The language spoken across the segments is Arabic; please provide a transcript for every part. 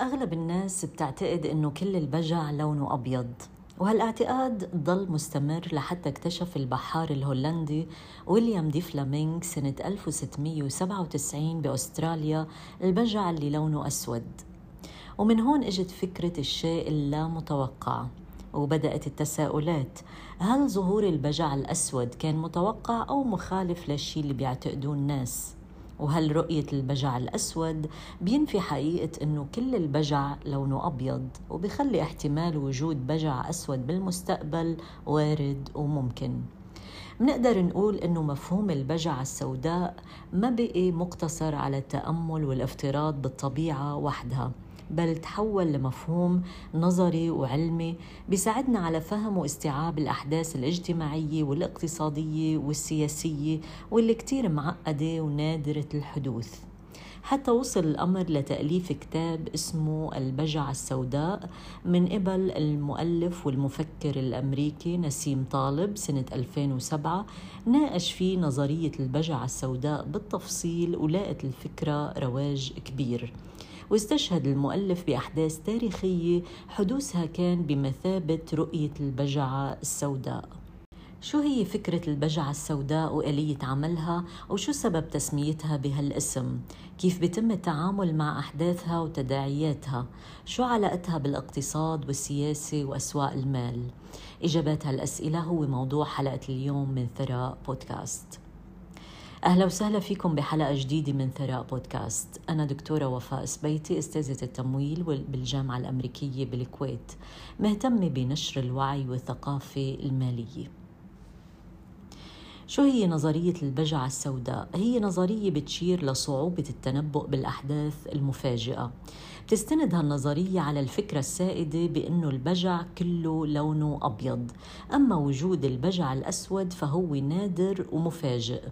أغلب الناس بتعتقد إنه كل البجع لونه أبيض وهالإعتقاد ضل مستمر لحتى اكتشف البحار الهولندي ويليام دي فلامينغ سنة 1697 بأستراليا البجع اللي لونه أسود ومن هون إجت فكرة الشيء اللامتوقع وبدأت التساؤلات هل ظهور البجع الأسود كان متوقع أو مخالف للشيء اللي بيعتقدوه الناس؟ وهل رؤية البجع الأسود بينفي حقيقة أنه كل البجع لونه أبيض؟ وبيخلي احتمال وجود بجع أسود بالمستقبل وارد وممكن. منقدر نقول إنه مفهوم البجعة السوداء ما بقي مقتصر على التأمل والافتراض بالطبيعة وحدها. بل تحول لمفهوم نظري وعلمي بيساعدنا على فهم واستيعاب الأحداث الاجتماعية والاقتصادية والسياسية واللي كتير معقدة ونادرة الحدوث. حتى وصل الأمر لتأليف كتاب اسمه البجعة السوداء من قبل المؤلف والمفكر الأمريكي نسيم طالب سنة 2007 ناقش فيه نظرية البجعة السوداء بالتفصيل ولقت الفكرة رواج كبير. واستشهد المؤلف بأحداث تاريخية حدوثها كان بمثابة رؤية البجعة السوداء شو هي فكرة البجعة السوداء وآلية عملها وشو سبب تسميتها بهالاسم؟ كيف بيتم التعامل مع أحداثها وتداعياتها؟ شو علاقتها بالاقتصاد والسياسة وأسواق المال؟ إجابات هالأسئلة هو موضوع حلقة اليوم من ثراء بودكاست أهلا وسهلا فيكم بحلقة جديدة من ثراء بودكاست. أنا دكتورة وفاء سبيتي أستاذة التمويل بالجامعة الأمريكية بالكويت. مهتمة بنشر الوعي والثقافة المالية. شو هي نظرية البجعة السوداء؟ هي نظرية بتشير لصعوبة التنبؤ بالأحداث المفاجئة. بتستند هالنظرية على الفكرة السائدة بأنه البجع كله لونه أبيض. أما وجود البجع الأسود فهو نادر ومفاجئ.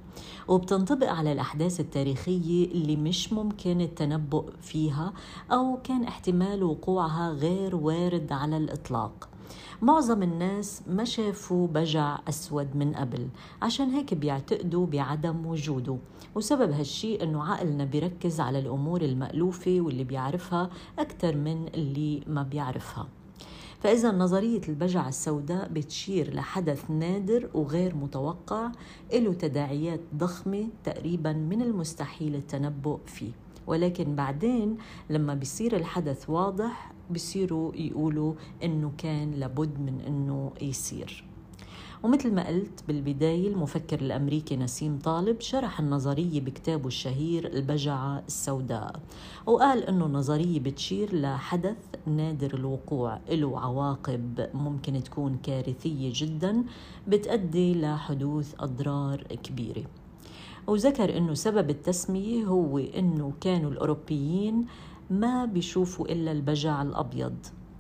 وبتنطبق على الأحداث التاريخية اللي مش ممكن التنبؤ فيها أو كان احتمال وقوعها غير وارد على الإطلاق. معظم الناس ما شافوا بجع أسود من قبل. عشان هيك بيعتقدوا بعدم وجوده. وسبب هالشي أنه عقلنا بيركز على الأمور المألوفة واللي بيعرفها أكثر من اللي ما بيعرفها. فإذا نظرية البجعة السوداء بتشير لحدث نادر وغير متوقع له تداعيات ضخمة تقريبا من المستحيل التنبؤ فيه. ولكن بعدين لما بيصير الحدث واضح بصيروا يقولوا إنه كان لابد من إنه يصير. ومثل ما قلت بالبداية المفكر الأمريكي نسيم طالب شرح النظرية بكتابه الشهير البجعة السوداء وقال أنه النظرية بتشير لحدث نادر الوقوع له عواقب ممكن تكون كارثية جدا بتأدي لحدوث أضرار كبيرة. وذكر أنه سبب التسمية هو أنه كانوا الأوروبيين ما بيشوفوا إلا البجع الأبيض.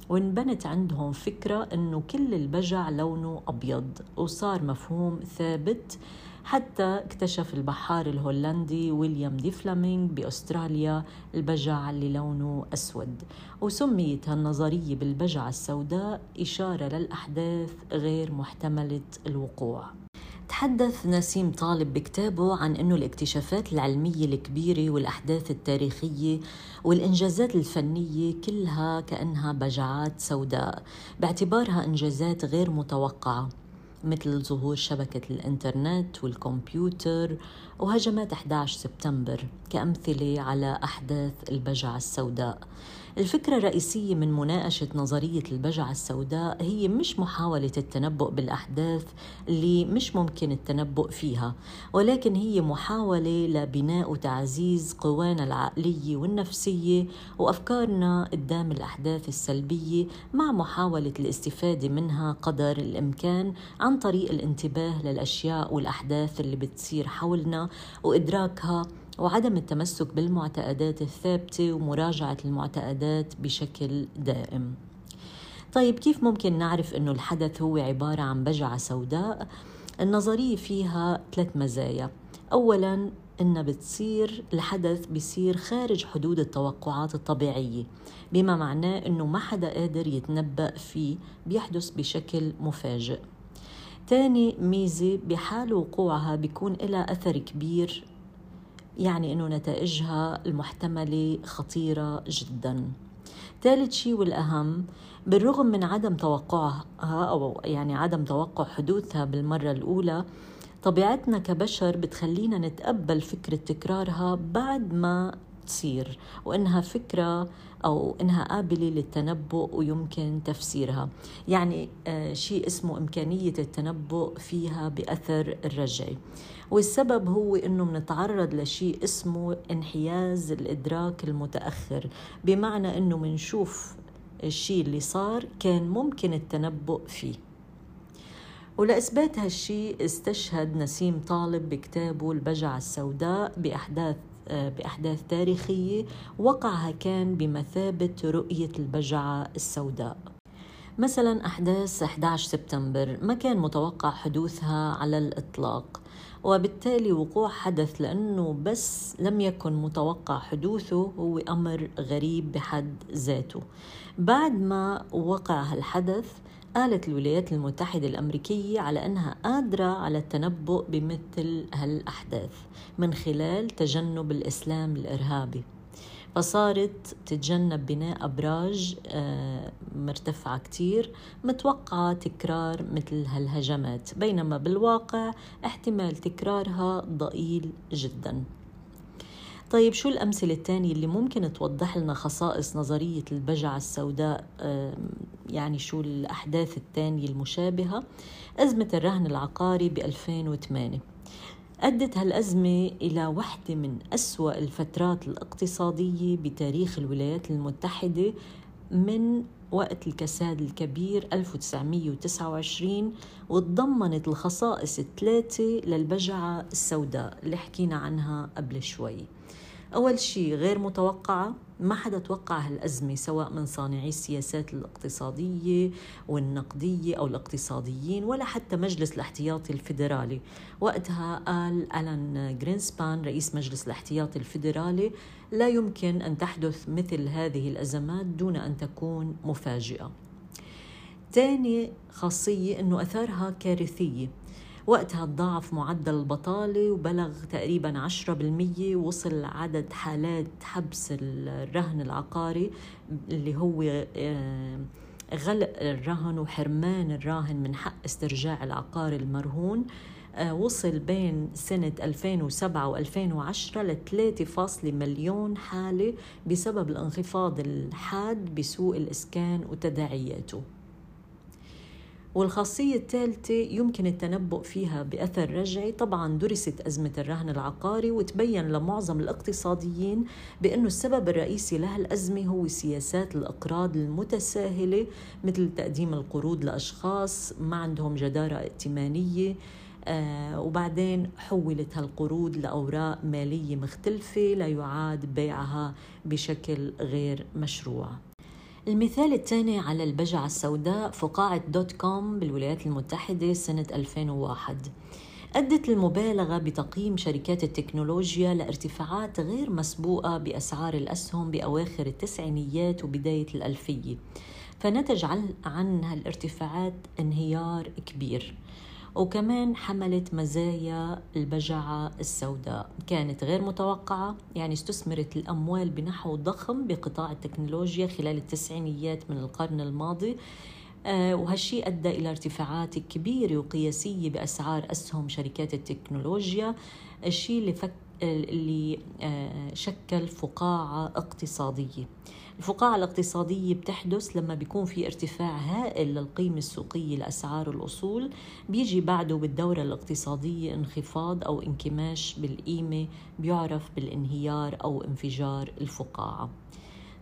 وانبنت عندهم فكرة أنه كل البجع لونه أبيض وصار مفهوم ثابت حتى اكتشف البحار الهولندي ويليام دي فلامينغ بأستراليا البجع اللي لونه أسود. وسميت هالنظرية بالبجعة السوداء إشارة للأحداث غير محتملة الوقوع. تحدث نسيم طالب بكتابه عن أنه الاكتشافات العلمية الكبيرة والأحداث التاريخية والإنجازات الفنية كلها كأنها بجعات سوداء باعتبارها إنجازات غير متوقعة مثل ظهور شبكة الإنترنت والكمبيوتر وهجمات 11 سبتمبر كأمثلة على أحداث البجعة السوداء. الفكرة الرئيسية من مناقشة نظرية البجعة السوداء هي مش محاولة التنبؤ بالأحداث اللي مش ممكن التنبؤ فيها ولكن هي محاولة لبناء وتعزيز قوانا العقلية والنفسية وأفكارنا قدام الأحداث السلبية مع محاولة الاستفادة منها قدر الإمكان عن طريق الانتباه للأشياء والأحداث اللي بتصير حولنا وإدراكها وعدم التمسك بالمعتقدات الثابتة ومراجعة المعتقدات بشكل دائم. طيب كيف ممكن نعرف إنه الحدث هو عبارة عن بجعة سوداء؟ النظرية فيها ثلاث مزايا. اولا انها بتصير الحدث بيصير خارج حدود التوقعات الطبيعية بما معناه إنه ما حدا قادر يتنبأ فيه بيحدث بشكل مفاجئ. تاني ميزة بحال وقوعها بيكون لها أثر كبير يعني إنه نتائجها المحتملة خطيرة جدا. ثالث شيء والأهم بالرغم من عدم توقعها أو يعني عدم توقع حدوثها بالمرة الأولى طبيعتنا كبشر بتخلينا نتقبل فكرة تكرارها بعد ما تصير وإنها فكرة أو إنها قابلة للتنبؤ ويمكن تفسيرها. يعني آه شيء اسمه إمكانية التنبؤ فيها بأثر الرجعي. والسبب هو إنه بنتعرض لشيء اسمه انحياز الإدراك المتأخر. بمعنى إنه بنشوف الشيء اللي صار كان ممكن التنبؤ فيه. ولإثبات هالشيء استشهد نسيم طالب بكتابه البجعة السوداء بأحداث بأحداث تاريخية وقعها كان بمثابة رؤية البجعة السوداء. مثلا أحداث 11 سبتمبر ما كان متوقع حدوثها على الإطلاق وبالتالي وقوع حدث لأنه بس لم يكن متوقع حدوثه هو أمر غريب بحد ذاته. بعد ما وقع هالحدث قالت الولايات المتحدة الأمريكية على أنها قادرة على التنبؤ بمثل هالأحداث من خلال تجنب الإسلام الإرهابي. فصارت تتجنب بناء أبراج آه، مرتفعة كتير متوقعة تكرار مثل هالهجمات. بينما بالواقع احتمال تكرارها ضئيل جداً. طيب شو الأمثلة الثانية اللي ممكن توضح لنا خصائص نظرية البجعة السوداء؟ يعني شو الأحداث الثانية المشابهة؟ أزمة الرهن العقاري ب 2008 أدت هالأزمة إلى واحدة من أسوأ الفترات الاقتصادية بتاريخ الولايات المتحدة من وقت الكساد الكبير 1929 وتضمنت الخصائص الثلاثة للبجعة السوداء اللي حكينا عنها قبل شوي. أول شيء غير متوقعة ما حدا توقع هالأزمة سواء من صانعي السياسات الاقتصادية والنقدية أو الاقتصاديين ولا حتى مجلس الاحتياطي الفيدرالي. وقتها قال ألان جرينسبان رئيس مجلس الاحتياطي الفيدرالي لا يمكن أن تحدث مثل هذه الأزمات دون أن تكون مفاجئة. ثاني خاصية أنه أثارها كارثية. وقتها تضاعف معدل البطالة وبلغ تقريبا 10% وصل عدد حالات حبس الرهن العقاري اللي هو آه، غلق الرهن وحرمان الراهن من حق استرجاع العقار المرهون آه، وصل بين سنة 2007 و 2010 ل 3 مليون حالة بسبب الانخفاض الحاد بسوق الإسكان وتداعياته. والخاصية الثالثة يمكن التنبؤ فيها بأثر رجعي. طبعا درست أزمة الرهن العقاري وتبين لمعظم الاقتصاديين بأنه السبب الرئيسي لهالأزمة هو سياسات الإقراض المتساهلة مثل تقديم القروض لأشخاص ما عندهم جدارة ائتمانية آه وبعدين حولت هالقروض لأوراق مالية مختلفة لا يعاد بيعها بشكل غير مشروع. المثال الثاني على البجعة السوداء فقاعة دوت كوم بالولايات المتحدة سنة 2001 أدت المبالغة بتقييم شركات التكنولوجيا لارتفاعات غير مسبوقة بأسعار الأسهم بأواخر التسعينيات وبداية الألفية. فنتج عنها الارتفاعات انهيار كبير. وكمان حملت مزايا البجعة السوداء. كانت غير متوقعة يعني استثمرت الأموال بنحو ضخم بقطاع التكنولوجيا خلال التسعينيات من القرن الماضي. آه، وهالشيء أدى إلى ارتفاعات كبيرة وقياسية بأسعار أسهم شركات التكنولوجيا. الشيء اللي فك اللي آه، شكل فقاعة اقتصادية. الفقاعة الاقتصادية بتحدث لما بيكون في ارتفاع هائل للقيمة السوقية لأسعار الأصول بيجي بعده بالدورة الاقتصادية انخفاض أو انكماش بالقيمة بيعرف بالانهيار أو انفجار الفقاعة.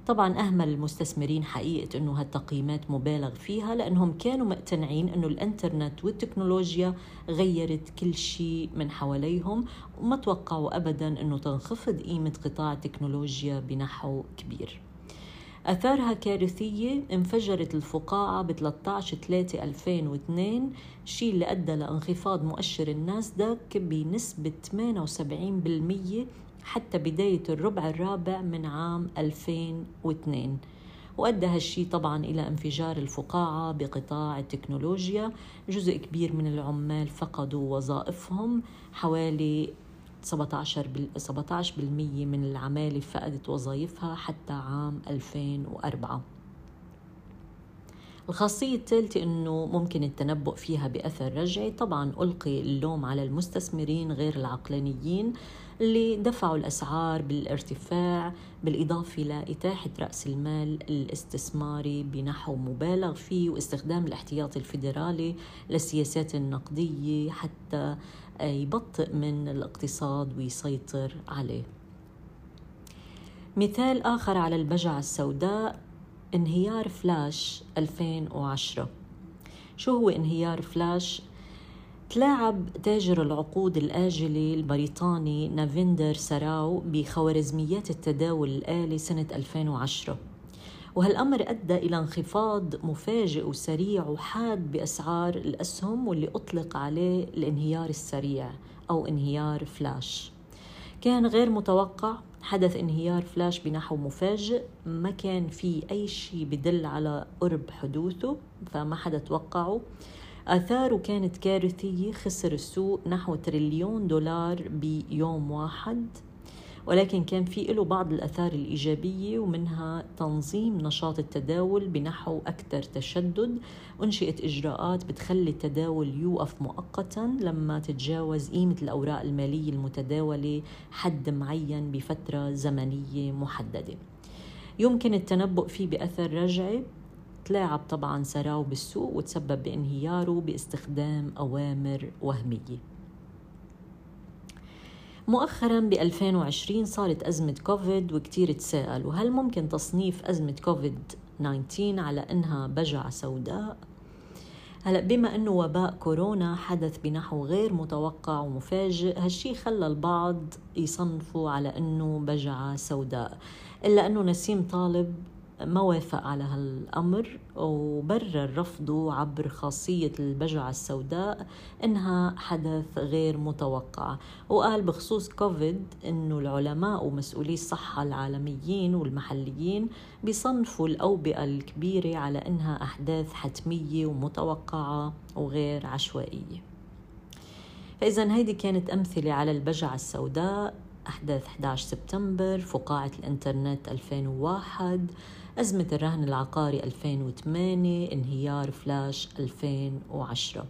طبعا أهمل المستثمرين حقيقة أنه هالتقييمات مبالغ فيها لأنهم كانوا مقتنعين أنه الإنترنت والتكنولوجيا غيرت كل شيء من حواليهم وما توقعوا أبدا أنه تنخفض قيمة قطاع التكنولوجيا بنحو كبير. أثارها كارثية انفجرت الفقاعة ب 13 3 2002 شيء اللي أدى لانخفاض مؤشر الناسداك بنسبة 78% حتى بداية الربع الرابع من عام 2002 وأدى هالشي طبعا إلى انفجار الفقاعة بقطاع التكنولوجيا. جزء كبير من العمال فقدوا وظائفهم حوالي 17 17% من العمالة فقدت وظائفها حتى عام 2004 الخاصية الثالثة أنه ممكن التنبؤ فيها بأثر رجعي. طبعا ألقي اللوم على المستثمرين غير العقلانيين اللي دفعوا الأسعار بالارتفاع بالإضافة لإتاحة رأس المال الاستثماري بنحو مبالغ فيه واستخدام الاحتياطي الفيدرالي للسياسات النقدية حتى يبطئ من الاقتصاد ويسيطر عليه. مثال آخر على البجعة السوداء انهيار فلاش 2010 شو هو انهيار فلاش؟ تلاعب تاجر العقود الآجلة البريطاني نافندر سراو بخوارزميات التداول الآلي سنة 2010 وهالأمر أدى إلى انخفاض مفاجئ وسريع وحاد بأسعار الأسهم واللي أطلق عليه الانهيار السريع أو انهيار فلاش. كان غير متوقع حدث انهيار فلاش بنحو مفاجئ ما كان في أي شيء بدل على قرب حدوثه فما حدا توقعه. آثاره كانت كارثية خسر السوق نحو تريليون دولار بيوم واحد. ولكن كان في له بعض الآثار الإيجابية ومنها تنظيم نشاط التداول بنحو أكثر تشدد أنشئت إجراءات بتخلي التداول يوقف مؤقتا لما تتجاوز قيمة الأوراق المالية المتداولة حد معين بفترة زمنية محددة. يمكن التنبؤ فيه بأثر رجعي تلاعب طبعا سراو بالسوق وتسبب بانهياره باستخدام أوامر وهمية. مؤخرا ب 2020 صارت أزمة كوفيد وكتير تساءلوا هل ممكن تصنيف أزمة كوفيد 19 على أنها بجعة سوداء؟ هلا بما إنه وباء كورونا حدث بنحو غير متوقع ومفاجئ هالشي خلى البعض يصنفوا على إنه بجعة سوداء إلا إنه نسيم طالب ما وافق على هالأمر وبرر رفضه عبر خاصية البجعة السوداء إنها حدث غير متوقع. وقال بخصوص كوفيد إنه العلماء ومسؤولي الصحة العالميين والمحليين بيصنفوا الأوبئة الكبيرة على إنها أحداث حتمية ومتوقعة وغير عشوائية. فإذا هيدي كانت أمثلة على البجعة السوداء أحداث 11 سبتمبر فقاعة الإنترنت 2001 أزمة الرهن العقاري 2008 انهيار فلاش 2010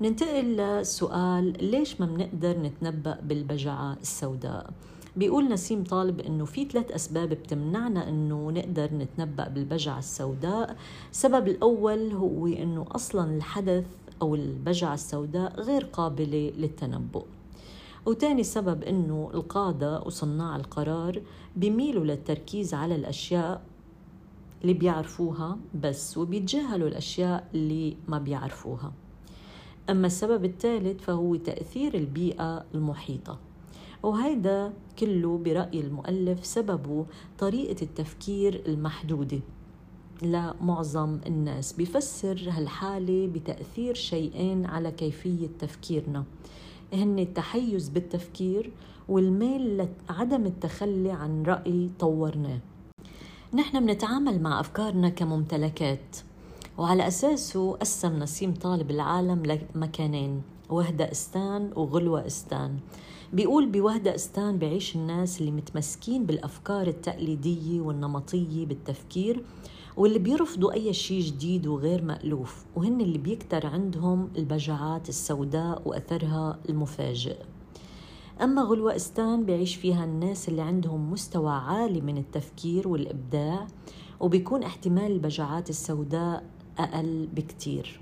ننتقل لسؤال ليش ما بنقدر نتنبأ بالبجعة السوداء؟ بيقول نسيم طالب إنه في ثلاث أسباب بتمنعنا إنه نقدر نتنبأ بالبجعة السوداء. السبب الأول هو إنه أصلا الحدث أو البجعة السوداء غير قابلة للتنبؤ. وتاني سبب إنه القادة وصناع القرار بيميلوا للتركيز على الأشياء اللي بيعرفوها بس وبيتجاهلوا الأشياء اللي ما بيعرفوها. أما السبب الثالث فهو تأثير البيئة المحيطة. وهيدا كله برأي المؤلف سببه طريقة التفكير المحدودة. لمعظم الناس بفسر هالحالة بتأثير شيئين على كيفية تفكيرنا. هن التحيز بالتفكير والميل لعدم التخلي عن رأي طورناه. نحن بنتعامل مع أفكارنا كممتلكات وعلى أساسه قسم نسيم طالب العالم لمكانين وهدأ إستان وغلوة إستان. بيقول بوهدأ إستان بعيش الناس اللي متمسكين بالأفكار التقليدية والنمطية بالتفكير واللي بيرفضوا أي شيء جديد وغير مألوف وهن اللي بيكتر عندهم البجعات السوداء وأثرها المفاجئ أما غلوائستان بيعيش فيها الناس اللي عندهم مستوى عالي من التفكير والإبداع وبيكون احتمال البجعات السوداء أقل بكتير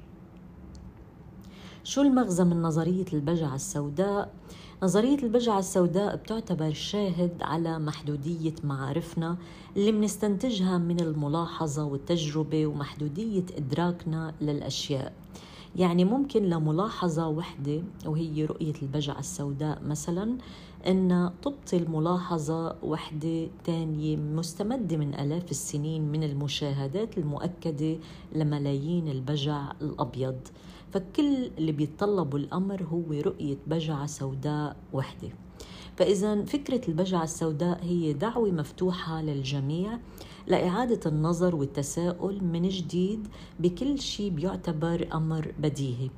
شو المغزى من نظرية البجعة السوداء؟ نظرية البجعة السوداء بتعتبر شاهد على محدودية معارفنا اللي منستنتجها من الملاحظة والتجربة ومحدودية إدراكنا للأشياء. يعني ممكن لملاحظة وحدة وهي رؤية البجعة السوداء مثلا أن تبطل ملاحظة وحدة تانية مستمدة من آلاف السنين من المشاهدات المؤكدة لملايين البجع الأبيض. فكل اللي بيتطلبوا الأمر هو رؤية بجعة سوداء وحدة. فإذا فكرة البجعة السوداء هي دعوة مفتوحة للجميع لإعادة النظر والتساؤل من جديد بكل شيء بيعتبر أمر بديهي.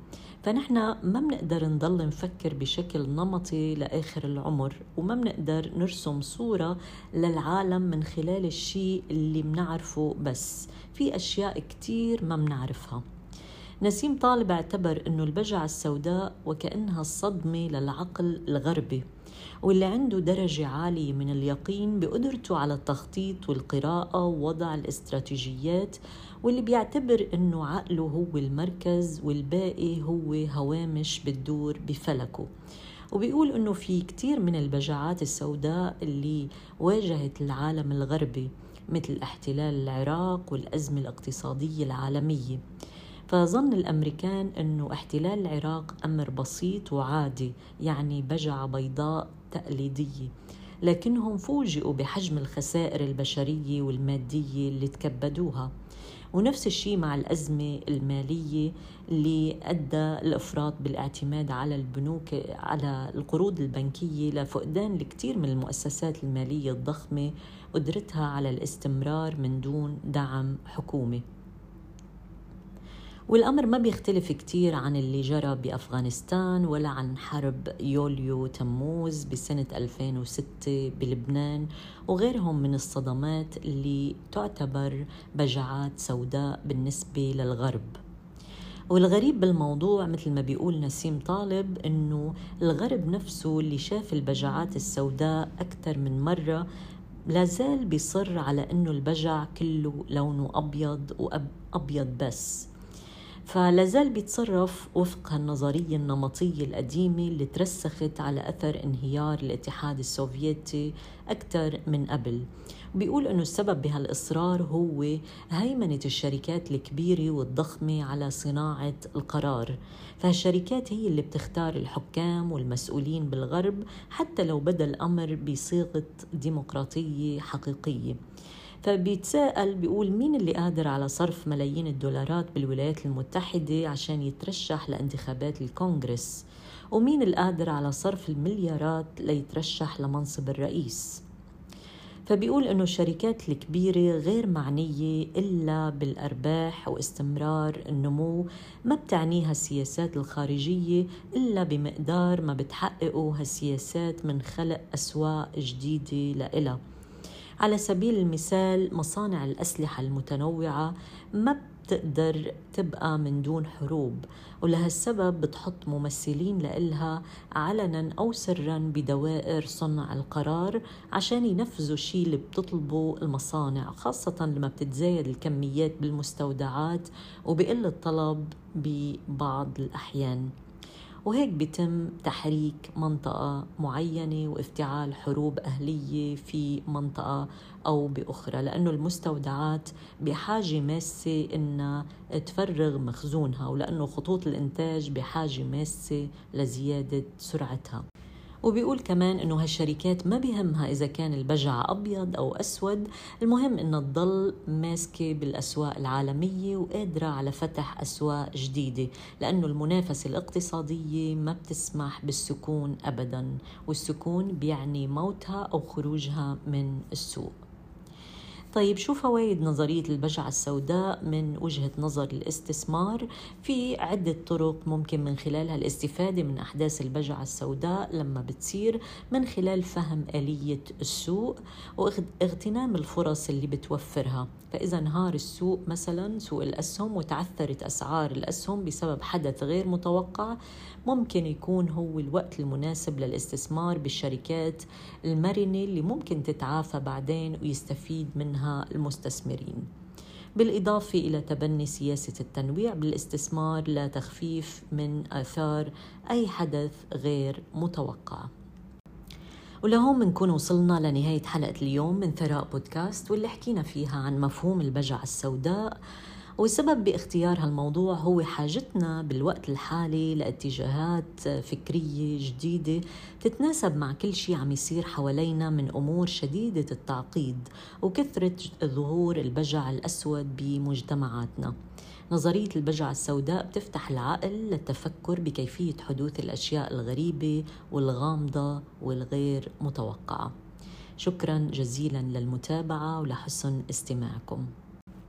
فنحن ما بنقدر نضل نفكر بشكل نمطي لآخر العمر وما بنقدر نرسم صورة للعالم من خلال الشيء اللي بنعرفه بس. في أشياء كتير ما بنعرفها. نسيم طالب اعتبر أنه البجعة السوداء وكأنها الصدمة للعقل الغربي واللي عنده درجة عالية من اليقين بقدرته على التخطيط والقراءة ووضع الاستراتيجيات واللي بيعتبر إنه عقله هو المركز والباقي هو هوامش بتدور بفلكه. وبيقول إنه في كتير من البجعات السوداء اللي واجهت العالم الغربي مثل احتلال العراق والأزمة الاقتصادية العالمية. فظن الأمريكان أنه احتلال العراق أمر بسيط وعادي يعني بجعة بيضاء تقليدية. لكنهم فوجئوا بحجم الخسائر البشرية والمادية اللي تكبدوها. ونفس الشيء مع الأزمة المالية اللي أدى الإفراط بالاعتماد على البنوك على القروض البنكية لفقدان الكثير من المؤسسات المالية الضخمة قدرتها على الاستمرار من دون دعم حكومي والأمر ما بيختلف كتير عن اللي جرى بأفغانستان ولا عن حرب يوليو تموز بسنة 2006 بلبنان وغيرهم من الصدمات اللي تعتبر بجعات سوداء بالنسبة للغرب. والغريب بالموضوع مثل ما بيقول نسيم طالب إنه الغرب نفسه اللي شاف البجعات السوداء أكثر من مرة لازال بيصر على إنه البجع كله لونه أبيض وابيض بس. فلازال بيتصرف وفق هالنظرية النمطية القديمة اللي ترسخت على أثر انهيار الاتحاد السوفيتي أكثر من قبل. بيقول أنه السبب بهالإصرار هو هيمنة الشركات الكبيرة والضخمة على صناعة القرار. فهالشركات هي اللي بتختار الحكام والمسؤولين بالغرب حتى لو بدا الأمر بصيغة ديمقراطية حقيقية. فبيتساءل بيقول مين اللي قادر على صرف ملايين الدولارات بالولايات المتحدة عشان يترشح لانتخابات الكونغرس؟ ومين القادر على صرف المليارات ليترشح لمنصب الرئيس؟ فبيقول إنه الشركات الكبيرة غير معنية إلا بالأرباح واستمرار النمو ما بتعنيها السياسات الخارجية إلا بمقدار ما بتحققه هالسياسات من خلق أسواق جديدة لإلها. على سبيل المثال مصانع الأسلحة المتنوعة ما بتقدر تبقى من دون حروب ولهالسبب بتحط ممثلين لإلها علنا أو سرا بدوائر صنع القرار عشان ينفذوا الشيء اللي بتطلبه المصانع خاصة لما بتتزايد الكميات بالمستودعات وبقل الطلب ببعض الأحيان. وهيك بيتم تحريك منطقة معينة وافتعال حروب أهلية في منطقة أو بأخرى لأنه المستودعات بحاجة ماسة إنها تفرغ مخزونها ولأنه خطوط الإنتاج بحاجة ماسة لزيادة سرعتها. وبيقول كمان إنه هالشركات ما بيهمها إذا كان البجع أبيض أو أسود. المهم انها تضل ماسكة بالأسواق العالمية وقادرة على فتح أسواق جديدة لأنه المنافسة الاقتصادية ما بتسمح بالسكون ابدا والسكون بيعني موتها أو خروجها من السوق. طيب شو فوائد نظرية البجعة السوداء من وجهة نظر الاستثمار؟ في عدة طرق ممكن من خلالها الاستفادة من أحداث البجعة السوداء لما بتصير من خلال فهم آلية السوق واغتنام الفرص اللي بتوفرها فإذا انهار السوق مثلا سوق الأسهم وتعثرت أسعار الأسهم بسبب حدث غير متوقع ممكن يكون هو الوقت المناسب للاستثمار بالشركات المرنة اللي ممكن تتعافى بعدين ويستفيد منها المستثمرين. بالإضافة إلى تبني سياسة التنويع بالاستثمار لتخفيف من آثار أي حدث غير متوقع. ولهون بنكون وصلنا لنهاية حلقة اليوم من ثراء بودكاست واللي حكينا فيها عن مفهوم البجعة السوداء. والسبب باختيار هالموضوع هو حاجتنا بالوقت الحالي لاتجاهات فكرية جديدة تتناسب مع كل شيء عم يصير حوالينا من أمور شديدة التعقيد وكثرة ظهور البجع الأسود بمجتمعاتنا. نظرية البجعة السوداء بتفتح العقل للتفكر بكيفية حدوث الأشياء الغريبة والغامضة والغير متوقعة. شكرا جزيلا للمتابعة ولحسن استماعكم.